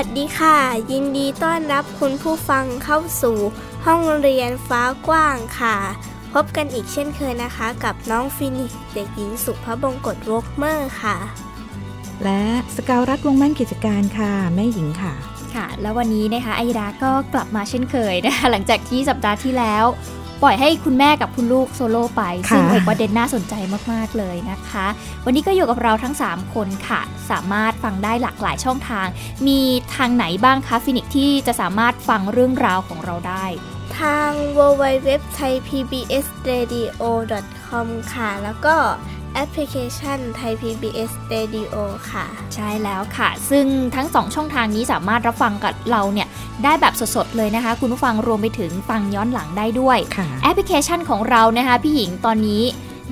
สวัสดีค่ะ ยินดีต้อนรับคุณผู้ฟังเข้าสู่ห้องเรียนฟ้ากว้างค่ะ พบกันอีกเช่นเคยนะคะ กับน้องฟินิกเด็กหญิงสุภบงกตวกเมอร์ค่ะ และสกาวรัฐวงแม่นกิจการค่ะ แม่หญิงค่ะ ค่ะ แล้ววันนี้นะคะไอดาก็กลับมาเช่นเคยนะคะหลังจากที่สัปดาห์ที่แล้ว ปล่อยให้คุณแม่กับคุณลูกโซโล่ไปค่ะซึ่งเป็นประเด็นน่าสนใจมาก ๆ เลยนะคะ วันนี้ก็อยู่กับเราทั้ง 3 คนค่ะ สามารถฟังได้หลากหลายช่องทาง มีทางไหนบ้างคะฟินิกที่จะสามารถฟังเรื่องราวของเราได้ ทาง w w w t h a i PBS Radio com ค่ะ แล้วก็ แอปพลิเคชัน Thai PBS Radio ค่ะ ใช่แล้วค่ะ ซึ่งทั้ง 2 ช่องทางนี้สามารถรับฟังกับเราเนี่ยได้แบบสดๆ เลยนะคะ คุณผู้ฟังรวมไปถึงฟังย้อนหลังได้ด้วยค่ะแอปพลิเคชันของเรานะคะพี่หญิงตอนนี้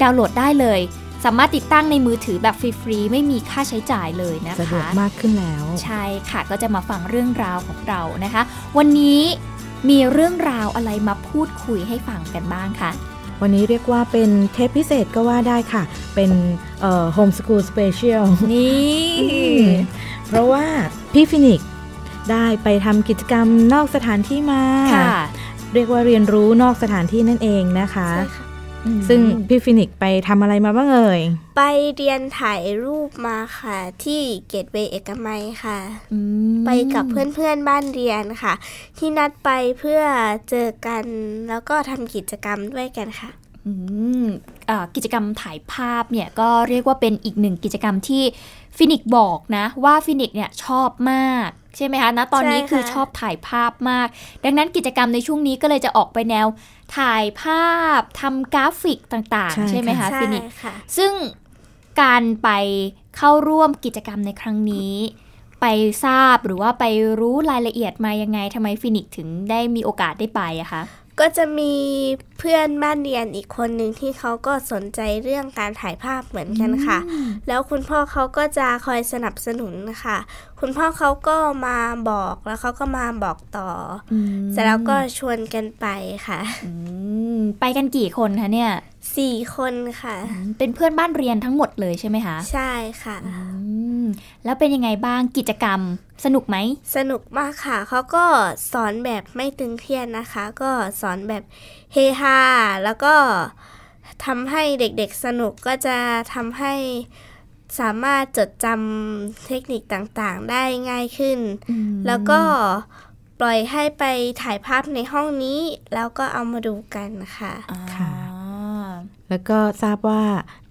ดาวน์โหลดได้เลยสามารถติดตั้งในมือถือแบบฟรีๆ ไม่มีค่าใช้จ่ายเลยนะคะสะดวกมากขึ้นแล้ว ใช่ค่ะก็จะมาฟังเรื่องราวของเรานะคะ วันนี้มีเรื่องราวอะไรมาพูดคุยให้ฟังกันบ้างคะ วันนี้เรียกว่าเป็นเทปพิเศษก็ว่าได้ค่ะ เป็น home school special นี่ เพราะว่าพี่ฟินิกซ์ได้ไปทำกิจกรรมนอกสถานที่มาค่ะเรียกว่าเรียนรู้นอกสถานที่นั่นเองนะคะใช่ค่ะอืม ซึ่งพี่ฟินิกซ์ไปทำอะไรมาบ้างเอ่ย ไปเรียนถ่ายรูปมาค่ะ ที่ Gateway เอกมัยค่ะอืมไปกับเพื่อนๆบ้านเรียนค่ะ ที่นัดไปเพื่อเจอกันแล้วก็ทำกิจกรรมด้วยกันค่ะอืมเอ่อกิจกรรมถ่ายภาพเนี่ยก็เรียกว่าเป็นอีกหนึ่งกิจกรรมที่ฟินิกบอกนะ ว่าฟินิกเนี่ยชอบมาก ใช่ไหมคะณตอนนี้ใช่ค่ะคือชอบถ่ายภาพมาก ดังนั้นกิจกรรมในช่วงนี้ก็เลยจะออกไปแนวถ่ายภาพทำกราฟิกต่างใช่ๆใช่ไหมคะใช่ฟินิกค่ะซึ่งการไปเข้าร่วมกิจกรรมในครั้งนี้ ไปทราบหรือว่าไปรู้รายละเอียดมายังไงทำไมฟินิกซ์ถึงได้มีโอกาสได้ไปอะคะก็จะมีเพื่อนบ้านเรียนอีกคนหนึ่งที่เขาก็สนใจเรื่องการถ่ายภาพเหมือนกันค่ะ แล้วคุณพ่อเขาก็จะคอยสนับสนุนค่ะ คุณพ่อเขาก็มาบอกแล้วเขาก็มาบอกต่อออืมเสร็จแล้วก็ชวนกันไปค่ะอืมไปกันกี่คนคะเนี่ยสี่คนค่ะ เป็นเพื่อนบ้านเรียนทั้งหมดเลยใช่ไหมคะใช่ค่ะอืมแล้วเป็นยังไงบ้างกิจกรรมสนุกไหม สนุกมากค่ะ เขาก็สอนแบบไม่ตึงเครียดนะคะ ก็สอนแบบเฮฮาแล้วก็ทำให้เด็กๆสนุกก็จะทำให้สามารถจดจำเทคนิคต่างๆ ได้ง่ายขึ้น แล้วก็ปล่อยให้ไปถ่ายภาพในห้องนี้ แล้วก็เอามาดูกันค่ะอ่าค่ะ แล้วก็ทราบว่า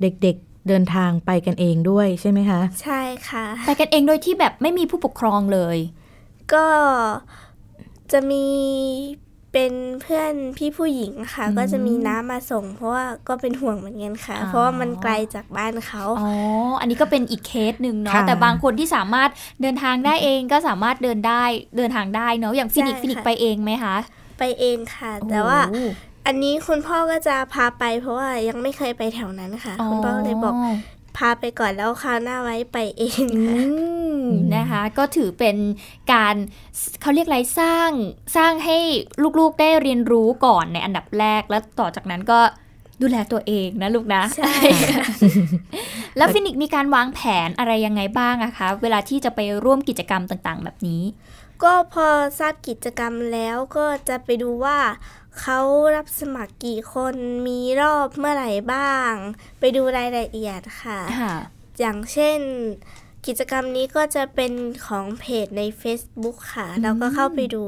เด็กๆเดินทางไปกันเองด้วยใช่ไหมคะ ใช่ค่ะ ไปกันเองโดยที่แบบไม่มีผู้ปกครองเลย ก็จะมี เป็นเพื่อนพี่ผู้หญิงค่ะอืมก็จะมีน้ามาส่ง เพราะว่าก็เป็นห่วงเหมือนกันค่ะอ๋อเพราะว่ามันไกลจากบ้านเขาอ๋ออันนี้ก็เป็นอีกเคสหนึ่งเนาะค่ะแต่บางคนที่สามารถเดินทางได้เองก็สามารถเดินได้เดินทางได้เนาะอย่างฟินิกใช่ฟินิกค่ะไปเองไหมคะ ไปเองค่ะ แต่ว่าโอ้อันนี้คุณพ่อก็จะพาไป เพราะว่ายังไม่เคยไปแถวนั้นค่ะ คุณพ่อก็เลยบอกพาไปก่อนแล้วคราวหน้าไว้ไปเองอืมค่ะม นะคะ ก็ถือเป็นการเขาเรียกอะไรสร้างสร้างให้ลูกๆได้เรียนรู้ก่อนในอันดับแรกแล้วต่อจากนั้นก็ดูแลตัวเองนะลูกนะ ใช่ค่ะแล้วฟินิกมีการวางแผนอะไรยังไงบ้างอะคะ เวลาที่จะไปร่วมกิจกรรมต่างๆ แบบนี้ ก็พอทราบกิจกรรมแล้วก็จะไปดูว่าเขารับสมัครกี่คนมีรอบเมื่อไหร่บ้าง ไปดูรายละเอียดค่ะค่ะอย่างเช่น กิจกรรมนี้ก็จะเป็นของเพจใน Facebook ค่ะ เราก็เข้าไปดู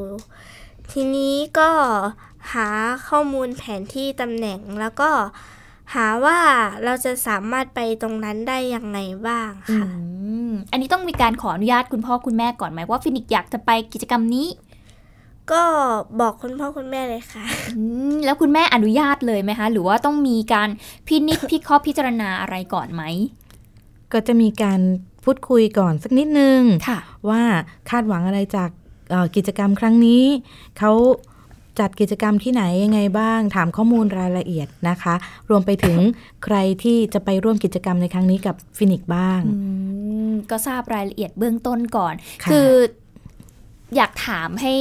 ทีนี้ก็หาข้อมูลแผนที่ตำแหน่งแล้วก็หาว่าเราจะสามารถไปตรงนั้นได้ยังไงบ้างอืค่ะมอันนี้ต้องมีการขออนุญาตคุณพ่อคุณแม่ก่อนไหมว่าฟินิกอยากจะไปกิจกรรมนี้ ก็บอกคุณพ่อคุณแม่เลยค่ะอืมแล้วคุณแม่อนุญาตเลยไหมคะ หรือว่าต้องมีการพินิจพิเคราะห์พิจารณาอะไรก่อนไหม ก็จะมีการ พูดคุยก่อนสักนิดนึงค่ะว่าคาดหวังอะไรจากเอ่อกิจกรรมครั้งนี้เขาจัดกิจกรรมที่ไหนยังไงบ้าง ถามข้อมูลรายละเอียดนะคะ รวมไปถึงใครที่จะไปร่วมกิจกรรมในครั้งนี้กับฟินิกซ์บ้างอืมก็ทราบรายละเอียดเบื้องต้นก่อนค่ะคือ อยากถามให้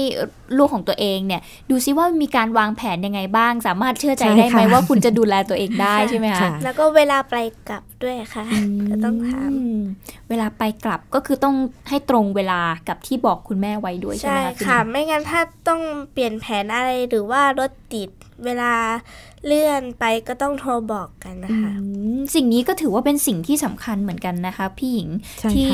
ลูกของตัวเองเนี่ย ดูซิว่ามีการวางแผนยังไงบ้าง สามารถเชื่อใจได้ไหมว่าคุณจะดูแลตัวเองได้ใช่ไหมคะค่ะแล้วก็เวลาไปกลับด้วยค่ะก็ต้องถามอืมเวลาไปกลับก็คือต้องให้ตรงเวลากับที่บอกคุณแม่ไว้ด้วยใช่ไหใช่มคะค่ะ ไม่งั้นถ้าต้องเปลี่ยนแผนอะไรหรือว่ารถติดเวลาเลื่อนไปก็ต้องโทรบอกกันนะอืคะมสิ่งนี้ก็ถือว่าเป็นสิ่งที่สำคัญเหมือนกันนะคะพี่หญิงใช่ค่ะที่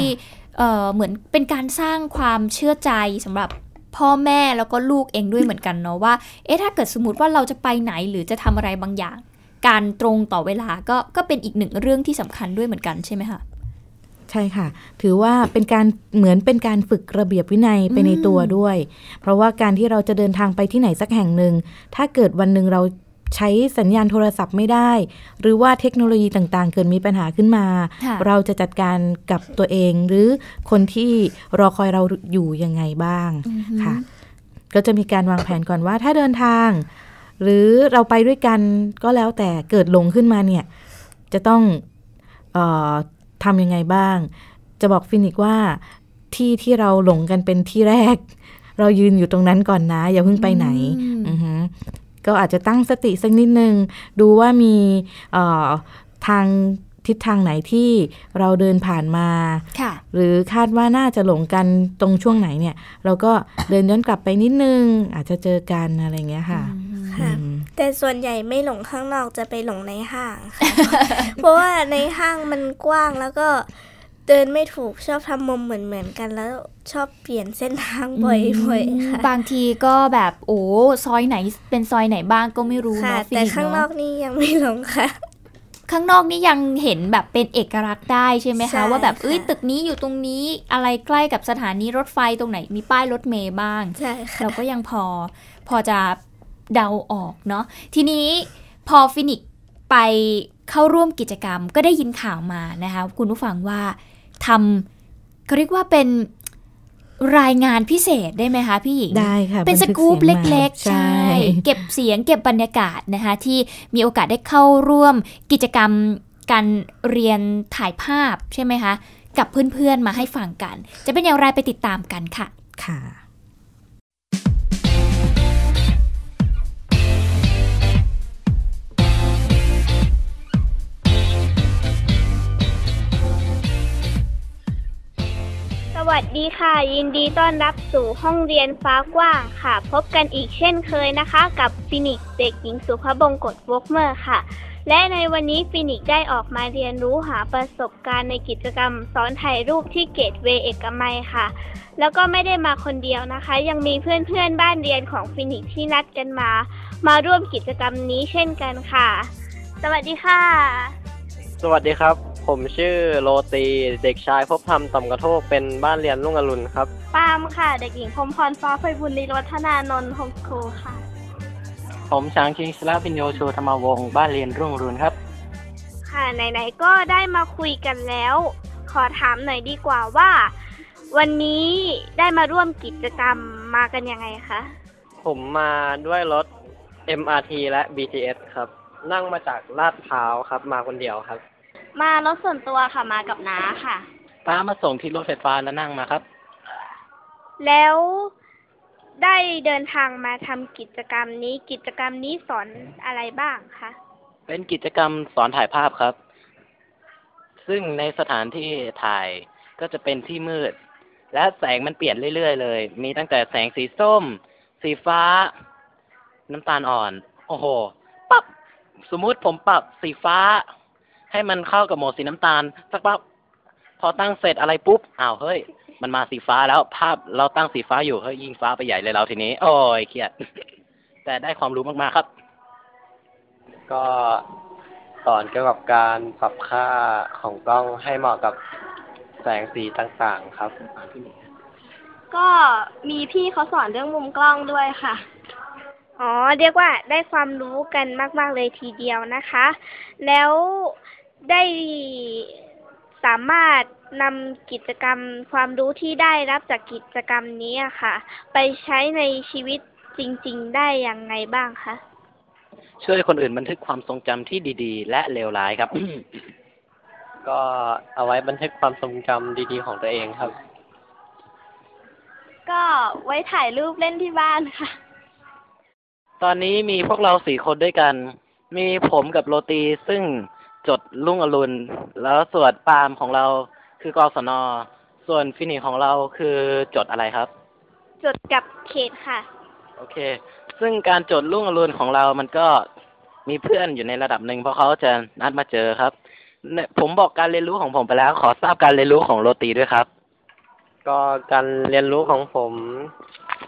เเหมือนเป็นการสร้างความเชื่อใจสำหรับพ่อแม่แล้วก็ลูกเองด้วยเหมือนกันเนาะว่า เอ๊ะถ้าเกิดสมมติว่าเราจะไปไหนหรือจะทำอะไรบางอย่าง การตรงต่อเวลาก็ก็เป็นอีกหนึ่งเรื่องที่สำคัญด้วยเหมือนกันใช่ไหมคะใช่ค่ะ ถือว่าเป็นการเหมือนเป็นการฝึกระเบียบวินัยไปในตัวด้วย เพราะว่าการที่เราจะเดินทางไปที่ไหนสักแห่งหนึ่งถ้าเกิดวันหนึ่งเรา ใช้สัญญาณโทรศัพท์ไม่ได้ หรือว่าเทคโนโลยีต่างๆ เกิดมีปัญหาขึ้นมาค่ะเราจะจัดการกับตัวเองหรือคนที่รอคอยเราอยู่ยังไงบ้างอือฮึค่ะ ก็จะมีการวางแผนก่อนว่าถ้าเดินทาง หรือเราไปด้วยกันก็แล้วแต่เกิดหลงขึ้นมาเนี่ย จะต้องเออทำยังไงบ้าง จะบอกฟินิกซ์ว่าที่ที่เราหลงกันเป็นที่แรก เรายืนอยู่ตรงนั้นก่อนนะ อย่าเพิ่งไปไหนอืมอือฮึ ก็อาจจะตั้งสติสักนิดนึง ดูว่ามีเอ่อทางทิศทางไหนที่เราเดินผ่านมาค่ะหรือคาดว่าน่าจะหลงกันตรงช่วงไหนเนี่ย เราก็เดินย้อนกลับไปนิดนึง อาจจะเจอกันอะไรอย่างเงี้ยค่ะค่ะอืมแต่ส่วนใหญ่ไม่หลงข้างนอกจะไปหลงในห้างค่ะเพราะว่าในห้างมันกว้างแล้วก็ เดินไม่ถูกชอบทำมุมเหมือนเหมือนๆกันแล้วชอบเปลี่ยนเส้นทางบ่อยๆค่ะบางทีก็แบบโอ้ซอยไหนเป็นซอยไหนบ้างก็ไม่รู้ค่ะเนาะฟิแต่นิกซ์ข้างนเนาะอกนี่ยังไม่หลงค่ะ ข้างนอกนี่ยังเห็นแบบเป็นเอกลักษณ์ได้ใช่ไหมใช่คะ ว่าแบบเอ้ยค่ะตึกนี้อยู่ตรงนี้อะไรใกล้กับสถานีรถไฟตรงไหนมีป้ายรถเมย์บ้างใช่ค่ะเราก็ยังพอพอจะเดาออกเนาะทีนี้พอฟินิกซ์ไปเข้าร่วมกิจกรรมก็ได้ยินข่าวมานะคะคุณผู้ฟังว่า ทำเขาเรียกว่าเป็นรายงานพิเศษได้ไหมคะพี่หญิง ได้ค่ะเป็นสบัทึกู๊ปสียงมาเล็กๆ ใช่ เก็บเสียงเก็บบรรยากาศนะคะที่มีโอกาสได้เข้าร่วมกิจกรรมการเรียนถ่ายภาพใช่ไหมคะ กับเพื่อนๆมาให้ฟังกัน จะเป็นอย่างไรไปติดตามกันค่ะ ค่ะ สวัสดีค่ะ ยินดีต้อนรับสู่ห้องเรียนฟ้ากว้างค่ะ พบกันอีกเช่นเคยนะคะ กับฟินิกซ์เด็กหญิงสุภบงกตวกเมอร์ค่ะ และในวันนี้ฟินิกซ์ได้ออกมาเรียนรู้หาประสบการณ์ในกิจกรรมสอนถ่ายรูปที่ Gateway เอกมัยค่ะ แล้วก็ไม่ได้มาคนเดียวนะคะ ยังมีเพื่อนๆบ้านเรียนของฟินิกซ์ที่นัดกันมา มาร่วมกิจกรรมนี้เช่นกันค่ะ สวัสดีค่ะ สวัสดีครับ ผมชื่อโรตี เด็กชายพบธรรมต่ำกระโทกเป็นบ้านเรียนรุ่งอรุณครับ ปาล์มค่ะ เด็กหญิงพรหมพรฟ้าไฟบุญลีวัฒนานนท์โฮมสคูลค่ะ ผมช้างชิงสลาพินโยโชธรรมวงศ์บ้านเรียนรุ่งอรุณครับ ค่ะไหนๆก็ได้มาคุยกันแล้ว ขอถามหน่อยดีกว่าว่า วันนี้ได้มาร่วมกิจกรรมมากันยังไงคะผมมาด้วยรถ MRT และ BTS ครับ นั่งมาจากลาดพร้าวครับ มาคนเดียวครับ มารถส่วนตัวค่ะมากับน้าค่ะ ป้ามาส่งที่รถไฟฟ้าแล้วนั่งมาครับ แล้วได้เดินทางมาทำกิจกรรมนี้กิจกรรมนี้สอนอะไรบ้างคะเป็นกิจกรรมสอนถ่ายภาพครับ ซึ่งในสถานที่ถ่ายก็จะเป็นที่มืด และแสงมันเปลี่ยนเรื่อยๆเลย มีตั้งแต่แสงสีส้ม สีฟ้า น้ำตาลอ่อน โอ้โห ปับ สมมุติผมปรับสีฟ้า ให้มันเข้ากับโหมดสีน้ำตาล สักปั๊บพอตั้งเสร็จอะไรปุ๊บอ้าวเฮ้ย มันมาสีฟ้าแล้วภาพเราตั้งสีฟ้าอยู่เฮ้ยยิงฟ้าไปใหญ่เลยเราทีนี้ โอ้ยเครียด แต่ได้ความรู้มากๆครับ ก็สอนเกี่ยวกับการปรับค่าของกล้องให้เหมาะกับแสงสีต่างๆ ครับ ก็มีพี่เขาสอนเรื่องมุมกล้องด้วยค่ะ อ๋อ เรียกว่าได้ความรู้กันมาก ๆ เลยทีเดียวนะคะ แล้ว ได้สามารถนำกิจกรรมความรู้ที่ได้รับจากกิจกรรมนี้อะค่ะ ไปใช้ในชีวิตจริง ๆ ได้ยังไงบ้างคะช่วยคนอื่นบันทึกความทรงจำที่ดีๆ และเลวร้ายครับ ก็เอาไว้บันทึกความทรงจำดีๆ ของตัวเองครับ ก็ไว้ถ่ายรูปเล่นที่บ้านค่ะ ตอนนี้มีพวกเราสี่คนด้วยกัน มีผมกับโรตีซึ่ง จดลุ่งอรุณ แล้วส่วนปาล์มของเราคือกศน ส่วนฟินิกของเราคือจดอะไรครับ จดกับเขตค่ะ โอเค ซึ่งการจดลุ่งอรุณของเรามันก็มีเพื่อนอยู่ในระดับหนึ่งเพราะเขาจะนัดมาเจอครับเนี่ยผมบอกการเรียนรู้ของผมไปแล้ว ขอทราบการเรียนรู้ของโรตีด้วยครับ ก็การเรียนรู้ของผม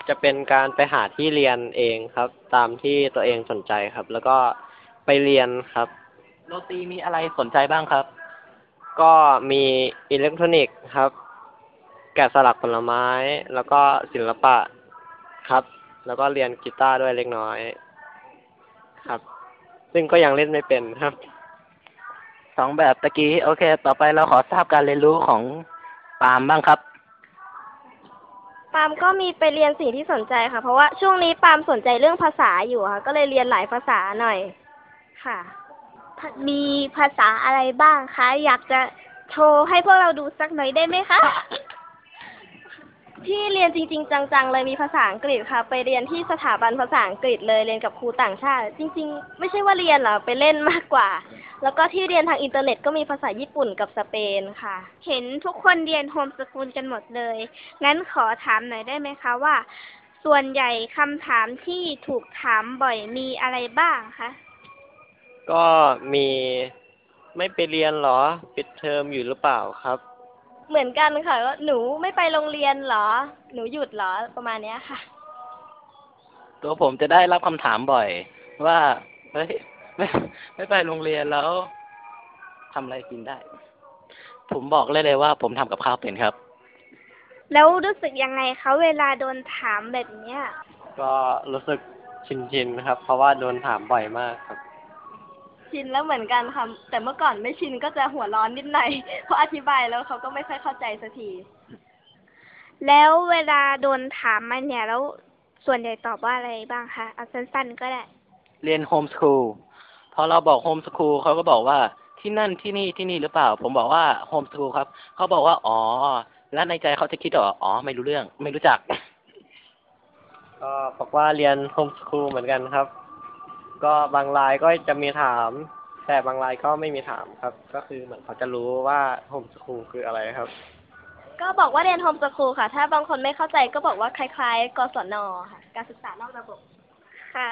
จะเป็นการไปหาที่เรียนเองครับ ตามที่ตัวเองสนใจครับ แล้วก็ไปเรียนครับ โรตีมีอะไรสนใจบ้างครับ ก็มีอิเล็กทรอนิกส์ครับ แกะสลักผลไม้ แล้วก็ศิลปะครับ แล้วก็เรียนกีตาร์ด้วยเล็กน้อย ครับ ซึ่งก็ยังเล่นไม่เป็นครับ สองแบบตะกี้ โอเค ต่อไปเราขอทราบการเรียนรู้ของปาล์มบ้างครับ ปาล์มก็มีไปเรียนสิ่งที่สนใจค่ะ เพราะว่าช่วงนี้ปาล์มสนใจเรื่องภาษาอยู่ค่ะ ก็เลยเรียนหลายภาษาหน่อยค่ะ มีภาษาอะไรบ้างคะ อยากจะโชว์ให้พวกเราดูสักหน่อยได้ไหมคะ ที่เรียนจริง ๆ จังๆ เลยมีภาษาอังกฤษค่ะ ไปเรียนที่สถาบันภาษาอังกฤษเลยเรียนกับครูต่างชาติ จริง ๆ ไม่ใช่ว่าเรียนหรอไปเล่นมากกว่า แล้วก็ที่เรียนทางอินเทอร์เน็ตก็มีภาษาญี่ปุ่นกับสเปนค่ะ เห็นทุกคนเรียนโฮมสกูลกันหมดเลย งั้นขอถามหน่อยได้ไหมคะว่า ส่วนใหญ่คำถามที่ถูกถามบ่อยมีอะไรบ้างคะ ก็มีไม่ไปเรียนเหรอ ปิดเทอมอยู่หรือเปล่าครับ เหมือนกันค่ะว่าหนูไม่ไปโรงเรียนเหรอ หนูหยุดเหรอประมาณเนี้ยค่ะ ตัวผมจะได้รับคำถามบ่อย ว่าเฮ้ยไม่ไม่ไปโรงเรียนแล้วทำอะไรกินได้ ผมบอกเลยเลยว่า ผมทำกับข้าวเป็นครับ แล้วรู้สึกยังไงคะเวลาโดนถามแบบเนี้ย ก็รู้สึกชินๆครับ เพราะว่าโดนถามบ่อยมากครับ ชินแล้วเหมือนกันค่ะแต่เมื่อก่อนไม่ชินก็จะหัวร้อนนิดหน่อยเพราะอธิบายแล้วเขาก็ไม่ค่อยเข้าใจสักที แล้วเวลาโดนถามมาเนี่ย แล้วส่วนใหญ่ตอบว่าอะไรบ้างคะเอาสั้นๆก็ได้ เรียนโฮมสคูลพอเราบอกโฮมสคูลเขาก็บอกว่าที่นั่นที่นี่ที่นี่หรือเปล่า ผมบอกว่าโฮมสคูลครับ เขาบอกว่าอ๋อ แล้วในใจเขาจะคิดว่าอ๋อ ไม่รู้เรื่อง ไม่รู้จัก ก็บอกว่าเรียนโฮมสคูลเหมือนกันครับ ก็บางรายก็จะมีถาม แต่บางรายก็ไม่มีถามครับ ก็คือเหมือนเขาจะรู้ว่าโฮมสคูลคืออะไรครับ ก็บอกว่าเรียนโฮมสคูลค่ะ ถ้าบางคนไม่เข้าใจก็บอกว่าคล้ายๆ กศนค่ะ การศึกษานอกระบบค่ะ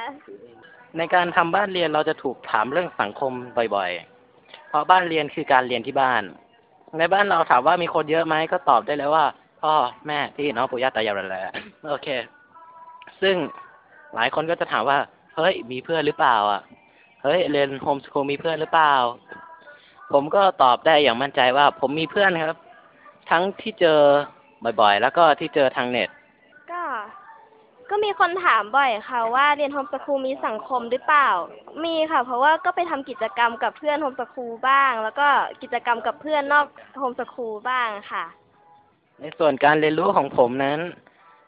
ในการทำบ้านเรียนเราจะถูกถามเรื่องสังคมบ่อยๆ เพราะบ้านเรียนคือการเรียนที่บ้าน ในบ้านเราถามว่ามีคนเยอะไหมก็ตอบได้เลยว่าพ่อแม่พี่น้องปู่ย่าตายายอะไรโอเค ซึ่งหลายคนก็จะถามว่า เฮ้ย มีเพื่อนหรือเปล่า อะ เฮ้ย เรียนโฮมสคูลมีเพื่อนหรือเปล่า ผมก็ตอบได้อย่างมั่นใจว่า ผมมีเพื่อนครับ ทั้งที่เจอบ่อยๆ แล้วก็ที่เจอทางเน็ต ก็ ก็มีคนถามบ่อยค่ะว่าเรียนโฮมสคูลมีสังคมหรือเปล่า มีค่ะ เพราะว่าก็ไปทำกิจกรรมกับเพื่อนโฮมสคูลบ้าง แล้วก็กิจกรรมกับเพื่อนนอกโฮมสคูลบ้างค่ะ ในส่วนการเรียนรู้ของผมนั้น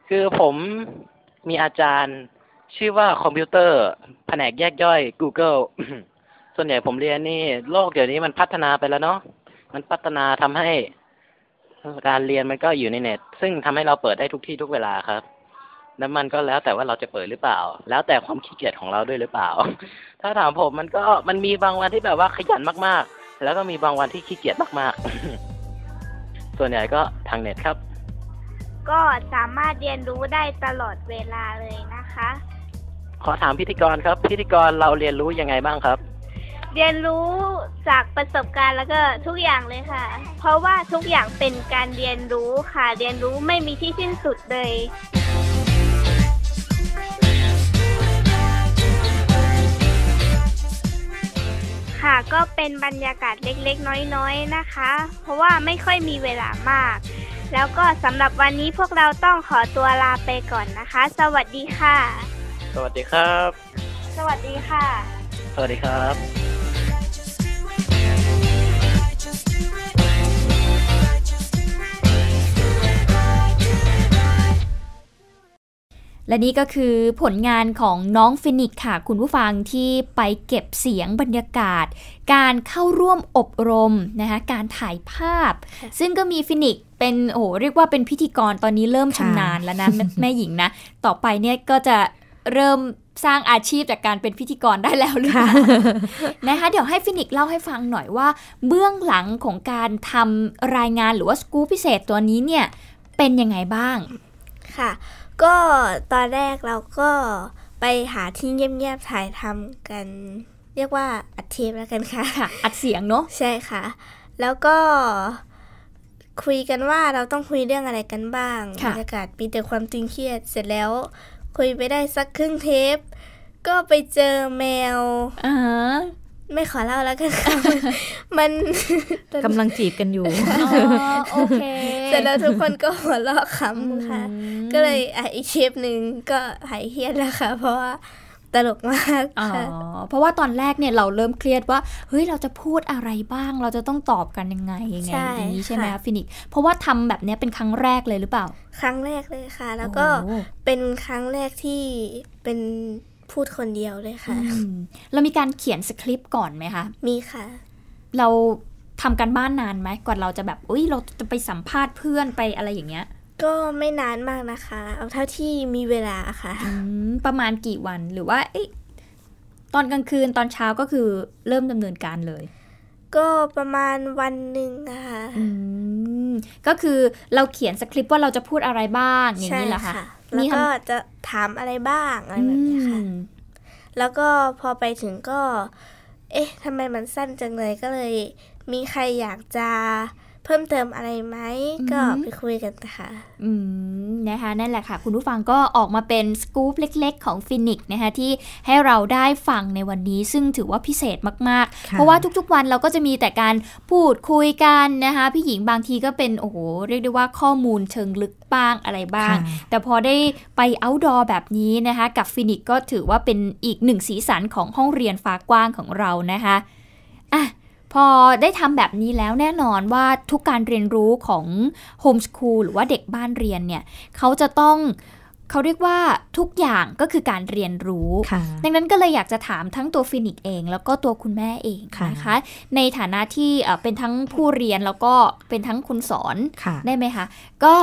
คือผมมีอาจารย์ ชื่อว่าคอมพิวเตอร์แผนกแยกย่อย Google ส่วนใหญ่ผมเรียนนี่ โลกเดี๋ยวนี้มันพัฒนาไปแล้วเนาะมันพัฒนาทำให้การเรียนมันก็อยู่ในเน็ต ซึ่งทำให้เราเปิดได้ทุกที่ทุกเวลาครับแล้วมันก็แล้วแต่ว่าเราจะเปิดหรือเปล่า แล้วแต่ความขี้เกียจของเราด้วยหรือเปล่า ถ้าถามผมมันก็มันมีบางวันที่แบบว่าขยันมากๆ แล้วก็มีบางวันที่ขี้เกียจมากๆ ส่วนใหญ่ก็ทางเน็ตครับ ก็สามารถเรียนรู้ได้ตลอดเวลาเลยนะคะ ขอถามพิธีกรครับ พิธีกรเราเรียนรู้ยังไงบ้างครับ เรียนรู้จากประสบการณ์แล้วก็ทุกอย่างเลยค่ะ เพราะว่าทุกอย่างเป็นการเรียนรู้ค่ะ เรียนรู้ไม่มีที่สิ้นสุดเลย ค่ะก็เป็นบรรยากาศเล็กๆ น้อยๆนะคะ เพราะว่าไม่ค่อยมีเวลามาก แล้วก็สำหรับวันนี้พวกเราต้องขอตัวลาไปก่อนนะคะ สวัสดีค่ะ สวัสดีครับ สวัสดีค่ะ สวัสดีครับ และนี่ก็คือผลงานของน้องฟินิกส์ค่ะ คุณผู้ฟังที่ไปเก็บเสียงบรรยากาศ การเข้าร่วมอบรมนะคะการถ่ายภาพ ซึ่งก็มีฟินิกส์เป็นโอ้โหเรียกว่าเป็นพิธีกรตอนนี้เริ่มชำนาญแล้วนะแม่แม่หญิงนะ ต่อไปเนี่ยก็จะ เริ่มสร้างอาชีพจากการเป็นพิธีกรได้แล้วหรือเปล่านะคะเดี๋ยวให้ฟินิกส์เล่าให้ฟังหน่อยว่า เบื้องหลังของการทำรายงานหรือว่าสกู๊ปพิเศษตัวนี้เนี่ยเป็นยังไงบ้าง ค่ะ ก็ตอนแรกเราก็ไปหาที่เงียบๆถ่ายทำกัน เรียกว่าอัดเทปแล้วกันค่ะค่ะอัดเสียงเนาะใช่ค่ะ แล้วก็คุยกันว่าเราต้องคุยเรื่องอะไรกันบ้างบรรยากาศมีแต่ความตึงเครียดเสร็จแล้ว คุยไปได้สักครึ่งเทป ก็ไปเจอแมวอ่าฮะไม่ขอเล่าแล้วกันค่ะ มันกำลังจีบกันอยู่อ๋อโอเคเสร็จแล้วทุกคนก็หัวเราะขำค่ะอืมก็เลยอะอีกเทปหนึ่งก็หายเครียดแล้วค่ะ เพราะว่า ตลกมากอ๋อค่ะเพราะว่าตอนแรกเนี่ยเราเริ่มเครียดว่าเฮ้ยเราจะพูดอะไรบ้าง เราจะต้องตอบกันยังไงยังไงใช่อย่างนี้ใช่ไหมค่ะฟินิกซ์เพราะว่าทำแบบเนี้ยเป็นครั้งแรกเลยหรือเปล่า ครั้งแรกเลยค่ะ แล้วก็โอ้เป็นครั้งแรกที่เป็นพูดคนเดียวเลยค่ะอืมเรามีการเขียนสคริปต์ก่อนไหมคะมีค่ะ เราทำกันบ้านนานไหมกว่าเราจะแบบอุ้ยเราจะไปสัมภาษณ์เพื่อนไปอะไรอย่างเงี้ย ก็ไม่นานมากนะคะ เอาเท่าที่มีเวลาค่ะอืมประมาณกี่วันหรือว่าเอ๊ะตอนกลางคืนตอนเช้าก็คือเริ่มดำเนินการเลย ก็ประมาณวันหนึ่งอะค่ะอืมก็คือเราเขียนสคริปต์ว่าเราจะพูดอะไรบ้างอย่างใช่นี้เหรอคะแล้วมีก็คำจะถามอะไรบ้างอะไรแบบนี้ค่ะอืมแล้วก็พอไปถึงก็ เอ๊ะทำไมมันสั้นจังเลยก็เลย มีใครอยากจะ เพิ่มเติมอะไรไหมก็ไปคุยกันค่ะอืมนะคะนั่นแหละค่ะ คุณผู้ฟังก็ออกมาเป็นสกู๊ปเล็ก ๆ ของฟินิกนะคะที่ให้เราได้ฟังในวันนี้ ซึ่งถือว่าพิเศษมากๆค่ะเพราะว่าทุกๆวันเราก็จะมีแต่การพูดคุยกันนะคะพี่หญิงบางทีก็เป็นโอ้โหเรียกได้ว่าข้อมูลเชิงลึกบ้างอะไรบ้างค่ะแต่พอได้ไป outdoor แบบนี้นะคะกับฟินิกซ์ก็ถือว่าเป็นอีกหนึ่งสีสันของห้องเรียนฟ้ากว้างของเรานะคะอะ พอได้ทำแบบนี้แล้วแน่นอนว่าทุกการเรียนรู้ของโฮมส o ูลหรือว่าเด็กบ้านเรียนเนี่ยเขาจะต้องเขาเรียกว่าทุกอย่างก็คือการเรียนรู้ค่ะดังนั้นก็เลยอยากจะถามทั้งตัวฟินิกซ์เอง แล้วก็ตัวคุณแม่เองค่ะนะคะ ในฐานะที่เอ่อเป็นทั้งผู้เรียนแล้วก็เป็นทั้งคุณสอนค่ะได้ไหมคะ ก็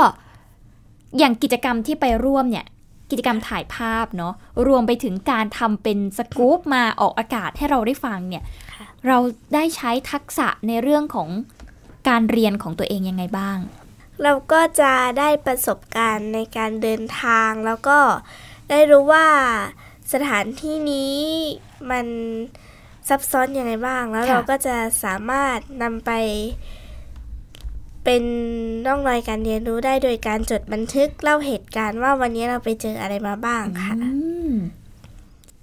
อย่างกิจกรรมที่ไปร่วมเนี่ย กิจกรรมถ่ายภาพเนาะรวมไปถึงการทำเป็นสกู๊ปมาออกอากาศให้เราได้ฟังเนี่ยค่ะ เราได้ใช้ทักษะในเรื่องของการเรียนของตัวเองยังไงบ้าง เราก็จะได้ประสบการณ์ในการเดินทาง แล้วก็ได้รู้ว่าสถานที่นี้มันซับซ้อนอยังไงบ้าง แล้วค่ะเราก็จะสามารถนำไปเป็นร่องรอยการเรียนรู้ได้โดยการจดบันทึกเล่าเหตุการณ์ว่าวันนี้เราไปเจออะไรมาบ้างค่ะอืม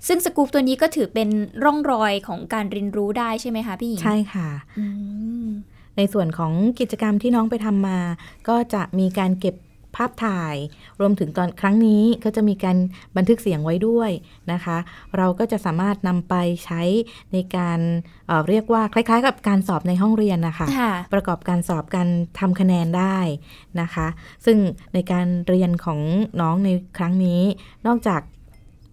ซึ่งสกู๊ปตัวนี้ก็ถือเป็นร่องรอยของการเรียนรู้ได้ใช่ไหมคะพี่หญิง ใช่ค่ะอืมในส่วนของกิจกรรมที่น้องไปทำมา ก็จะมีการเก็บภาพถ่าย รวมถึงตอนครั้งนี้ก็จะมีการบันทึกเสียงไว้ด้วยนะคะ เราก็จะสามารถนำไปใช้ในการเอ่อเรียกว่าคล้ายๆ กับการสอบในห้องเรียนนะคะค่ะประกอบการสอบการทำคะแนนได้นะคะ ซึ่งในการเรียนของน้องในครั้งนี้ นอกจาก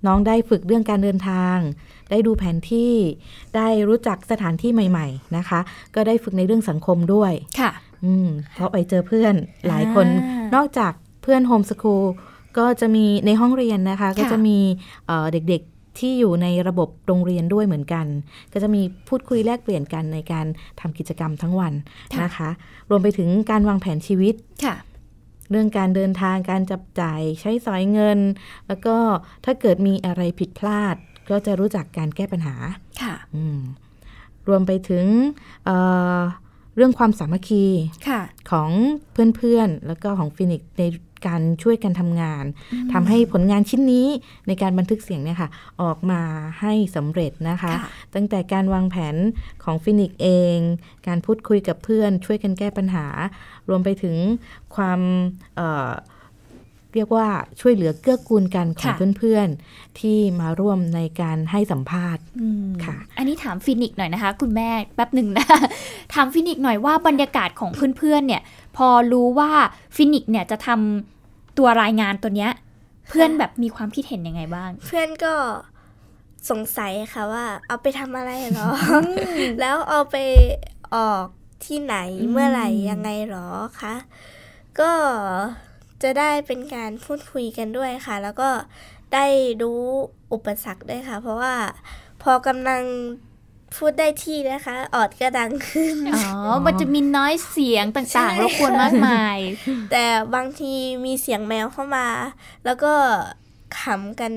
น้องได้ฝึกเรื่องการเดินทาง ได้ดูแผนที่ ได้รู้จักสถานที่ใหม่ ๆนะคะ ก็ได้ฝึกในเรื่องสังคมด้วย ค่ะ อืมเพราะไปเจอเพื่อนหลายคนอ่านอกจากเพื่อนโฮมสคูลก็จะมีในห้องเรียนนะคะ ก็จะมีเอ่อเด็กๆที่อยู่ในระบบโรงเรียนด้วยเหมือนกัน ก็จะมีพูดคุยแลกเปลี่ยนกันในการทำกิจกรรมทั้งวันนะคะ รวมไปถึงการวางแผนชีวิตค่ะ เรื่องการเดินทางการจับจ่ายใช้สอยเงิน แล้วก็ถ้าเกิดมีอะไรผิดพลาด ก็จะรู้จักการแก้ปัญหาค่ะอืมรวมไปถึงเอ่อเรื่องความสามัคคีค่ะของเพื่อนๆ แล้วก็ของฟินิกซ์ใน การช่วยกันทำงานทำให้ผลงานชิ้นนี้ในการบันทึกเสียงเนี่ยค่ะ ออกมาให้สำเร็จนะคะค่ะตั้งแต่การวางแผนของฟินิกซ์เอง การพูดคุยกับเพื่อน ช่วยกันแก้ปัญหา รวมไปถึงความเอ่อเรียกว่าช่วยเหลือเกื้อกูลกันของค่ะเพื่อนๆ ที่มาร่วมในการให้สัมภาษณ์อืมค่ะ อันนี้ถามฟินิกส์หน่อยนะคะ คุณแม่แป๊บหนึ่งนะ ถามฟินิกส์หน่อยว่าบรรยากาศของเพื่อนๆเนี่ย พอรู้ว่าฟินิกส์เนี่ยจะทำ ตัวรายงานตัวเนี้ย เพื่อนแบบมีความคิดเห็นยังไงบ้าง เพื่อนก็สงสัยค่ะว่า เอาไปทำอะไรเหรอ แล้วเอาไปออกที่ไหนอืมเมื่อไหร่ยังไงเหรอคะก็จะได้เป็นการพูดคุยกันด้วยค่ะ แล้วก็ได้รู้อุปสรรคด้วยค่ะ เพราะว่าพอกำลัง พูดได้ที่นะคะ ออดก็ดังขึ้น อ๋อ มันจะมีน้อยเสียงต่างๆรบกวนมากมาย แต่บางทีมีเสียงแมวเข้ามา แล้วก็ขำกัน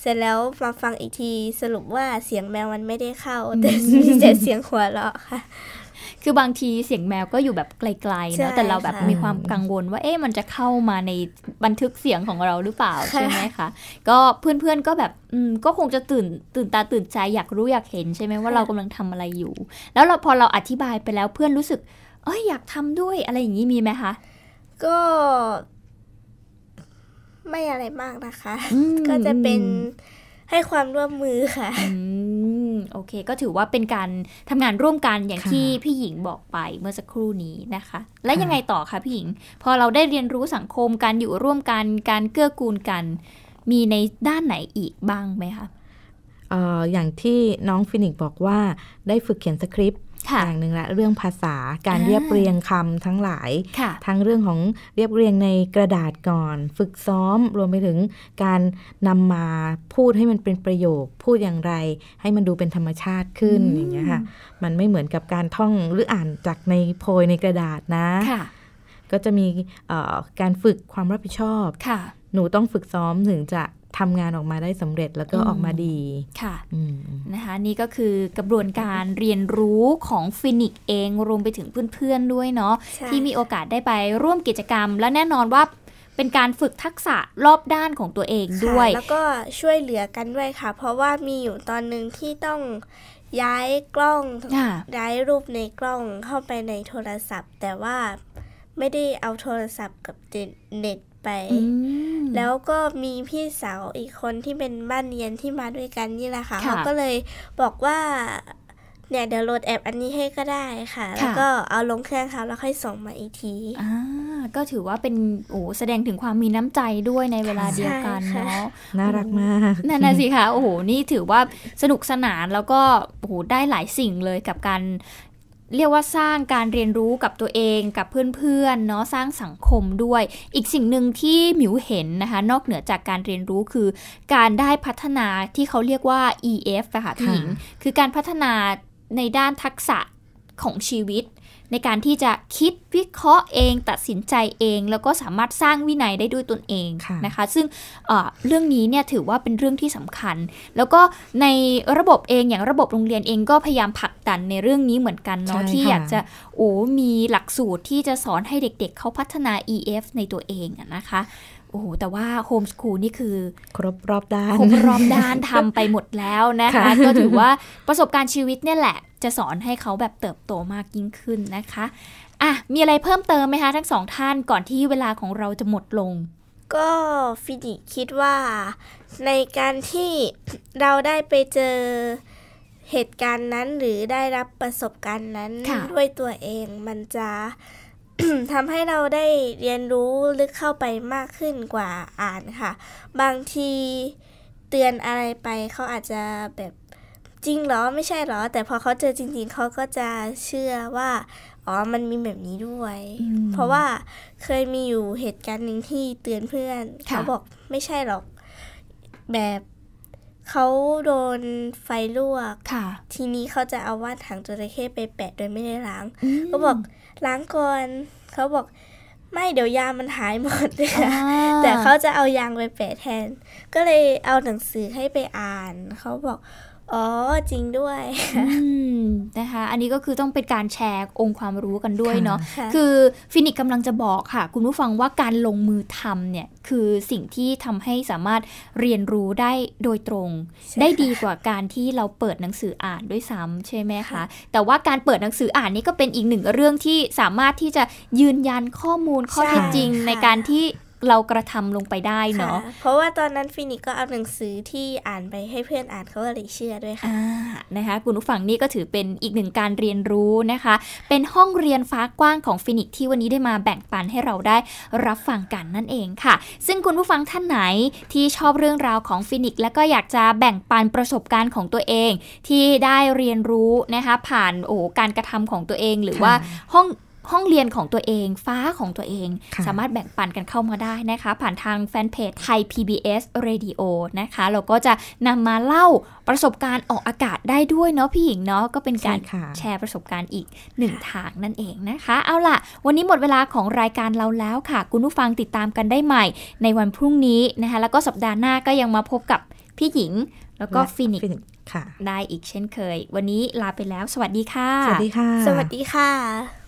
เสร็จแล้วมาฟังอีกทีสรุปว่าเสียงแมวมันไม่ได้เข้า แต่มีแต่เสียงหัวเราะค่ะ คือบางทีเสียงแมวก็อยู่แบบไกลๆใช่เนอะแต่เราแบบค่ะมีความกังวลว่าเอ๊ะมันจะเข้ามาในบันทึกเสียงของเราหรือเปล่าค่ะใช่ไหมคะก็เพื่อนๆก็แบบอืมก็คงจะตื่นตื่นตาตื่นใจอยากรู้อยากเห็นใช่ไหมว่าเรากำลังทำอะไรอยู่ แล้วเราพอเราอธิบายไปแล้วเพื่อนรู้สึก เอ้ยอยากทำด้วยอะไรอย่างนี้มีไหมคะก็ไม่อะไรมากนะคะอืมก็จะเป็นให้ความร่วมมือค่ะอืม โอเค ก็ถือว่าเป็นการทำงานร่วมกันอย่างค่ะที่พี่หญิงบอกไปเมื่อสักครู่นี้นะคะ และค่ะยังไงต่อคะพี่หญิง พอเราได้เรียนรู้สังคมการอยู่ร่วมกันการเกื้อกูลกัน มีในด้านไหนอีกบ้างไหมคะเอ่ออย่างที่น้องฟินิกซ์บอกว่าได้ฝึกเขียนสคริปต์ค่ะ อย่างหนึ่งละเรื่องภาษาการอ่าเรียบเรียงคำทั้งหลายค่ะทั้งเรื่องของเรียบเรียงในกระดาษก่อน ฝึกซ้อมรวมไปถึงการนำมาพูดให้มันเป็นประโยค พูดอย่างไร ให้มันดูเป็นธรรมชาติขึ้นอืมอย่างเงี้ยค่ะมันไม่เหมือนกับการท่องหรืออ่านจากในโพยในกระดาษนะค่ะก็จะมีเอ่อการฝึกความรับผิดชอบค่ะหนูต้องฝึกซ้อมถึงจะ ทำงานออกมาได้สำเร็จแล้วก็อืมออกมาดีค่ะอืมนะคะนี่ก็คือกระบวนการเรียนรู้ของฟินิกเองรวมไปถึงเพื่อนๆด้วยเนาะใช่ที่มีโอกาสได้ไปร่วมกิจกรรม และแน่นอนว่าเป็นการฝึกทักษะรอบด้านของตัวเองด้วยค่ะแล้วก็ช่วยเหลือกันด้วยค่ะ เพราะว่ามีอยู่ตอนหนึ่งที่ต้องย้ายกล้องค่ะย้ายรูปในกล้องเข้าไปในโทรศัพท์ แต่ว่าไม่ได้เอาโทรศัพท์กับเน็ตไปอืมแล้วก็มีพี่สาวอีกคนที่เป็นบ้านเรียนที่มาด้วยกันนี่แหละค่ะค่ะเขาก็เลยบอกว่าเนี่ยเดี๋ยวโหลดแอปอันนี้ให้ก็ได้ค่ะค่ะ แล้วก็เอาลงเครื่องเขาแล้วค่อยส่งมาอีกทีอ่าก็ถือว่าเป็นโอ้แสดงถึงความมีน้ำใจด้วยในเวลาเดียวกันใช่ค่ะเนาะน่ารักมากนั่นน่ะสิคะโอ้โหนี่ถือว่าสนุกสนานแล้วก็โอ้โหได้หลายสิ่งเลยกับการ เรียกว่าสร้างการเรียนรู้กับตัวเองกับเพื่อนๆเนาะสร้างสังคมด้วย อีกสิ่งหนึ่งที่หมิวเห็นนะคะ นอกเหนือจากการเรียนรู้คือ การได้พัฒนาที่เขาเรียกว่า EF อะค่ะพี่หญิง คือการพัฒนาในด้านทักษะของชีวิต ในการที่จะคิดวิเคราะห์เอง ตัดสินใจเอง แล้วก็สามารถสร้างวินัยได้ด้วยตนเองค่ะนะคะ ซึ่งเอ่อเรื่องนี้เนี่ยถือว่าเป็นเรื่องที่สำคัญ แล้วก็ในระบบเองอย่างระบบโรงเรียนเองก็พยายามผลักดันในเรื่องนี้เหมือนกันเนาะใช่ที่ค่ะอยากจะโอ้มีหลักสูตรที่จะสอนให้เด็กๆเขาพัฒนา EF ในตัวเองอะนะคะ โอ้โห แต่ว่าโฮมสคูลนี่คือ ครบรอบด้านครบรอบด้านทำไปหมดแล้วนะคะค่ะก็ถือว่าประสบการณ์ชีวิตเนี่ยแหละ จะสอนให้เขาแบบเติบโตมากยิ่งขึ้นนะคะอะมีอะไรเพิ่มเติมไหมคะทั้งสองท่านก่อนที่เวลาของเราจะหมดลง ก็ฟินิกซ์คิดว่า ในการที่เราได้ไปเจอเหตุการณ์นั้นหรือได้รับประสบการณ์นั้นค่ะด้วยตัวเองมันจะ ทำให้เราได้เรียนรู้ลึกเข้าไปมากขึ้นกว่าอ่านค่ะ บางทีเตือนอะไรไปเขาอาจจะแบบจริงเหรอไม่ใช่เหรอ แต่พอเขาเจอจริง ๆเขาก็จะเชื่อว่าอ๋อมันมีแบบนี้ด้วยอืมเพราะว่าเคยมีอยู่เหตุการณ์หนึ่งที่เตือนเพื่อนค่ะเขาบอกไม่ใช่หรอก แบบเขาโดนไฟลวกค่ะทีนี้เขาจะเอาว่านหางจระเข้ไปแปะโดยไม่ได้ล้าง ก็บอก ล้างก่อนเขาบอกไม่เดี๋ยวยางมันหายหมดอ่าแต่เขาจะเอายางไปแปะแทน ก็เลยเอาหนังสือให้ไปอ่าน เขาบอก อ๋อจริงด้วยอืมนะคะ อันนี้ก็คือต้องเป็นการแชร์องค์ความรู้กันด้วยเนาะค่ะคือฟินิกกำลังจะบอกค่ะ คุณผู้ฟังว่าการลงมือทำเนี่ยคือสิ่งที่ทำให้สามารถเรียนรู้ได้โดยตรงใช่ได้ค่ะดีกว่าการที่เราเปิดหนังสืออ่านด้วยซ้ำใช่ไหมคะ แต่ว่าการเปิดหนังสืออ่านนี่ก็เป็นอีกหนึ่งเรื่องที่สามารถที่จะยืนยันข้อมูลข้อเท็จจริงใช่ค่ะในการที่ เรากระทำลงไปได้เนาะค่ะเพราะว่าตอนนั้นฟินิกซ์ก็เอาหนังสือที่อ่านไปให้เพื่อนอ่านเขาก็เลยเชื่อด้วยค่ะอ่านะคะคุณผู้ฟังนี่ก็ถือเป็นอีกหนึ่งการเรียนรู้นะคะ เป็นห้องเรียนฟ้ากว้างของฟินิกซ์ที่วันนี้ได้มาแบ่งปันให้เราได้รับฟังกันนั่นเองค่ะ ซึ่งคุณผู้ฟังท่านไหนที่ชอบเรื่องราวของฟินิกซ์และก็อยากจะแบ่งปันประสบการณ์ของตัวเอง ที่ได้เรียนรู้นะคะผ่านโอ้การกระทำของตัวเอง หรือว่าห้อง ห้องเรียนของตัวเอง ฟ้าของตัวเองค่ะสามารถแบ่งปันกันเข้ามาได้นะคะ ผ่านทางแฟนเพจไทย PBS Radio นะคะ เราก็จะนำมาเล่าประสบการณ์ออกอากาศได้ด้วยเนาะพี่หญิงเนาะก็เป็นการใช่ค่ะแชร์ประสบการณ์อีกหนึ่งทางนั่นเองนะคะ เอาล่ะ วันนี้หมดเวลาของรายการเราแล้วค่ะ คุณผู้ฟังติดตามกันได้ใหม่ ในวันพรุ่งนี้นะคะ แล้วก็สัปดาห์หน้าก็ยังมาพบกับพี่หญิง แล้วก็ฟินิกซ์ฟินิกซ์ค่ะได้อีกเช่นเคย วันนี้ลาไปแล้ว สวัสดีค่ะ สวัสดีค่ะ สวัสดีค่ะ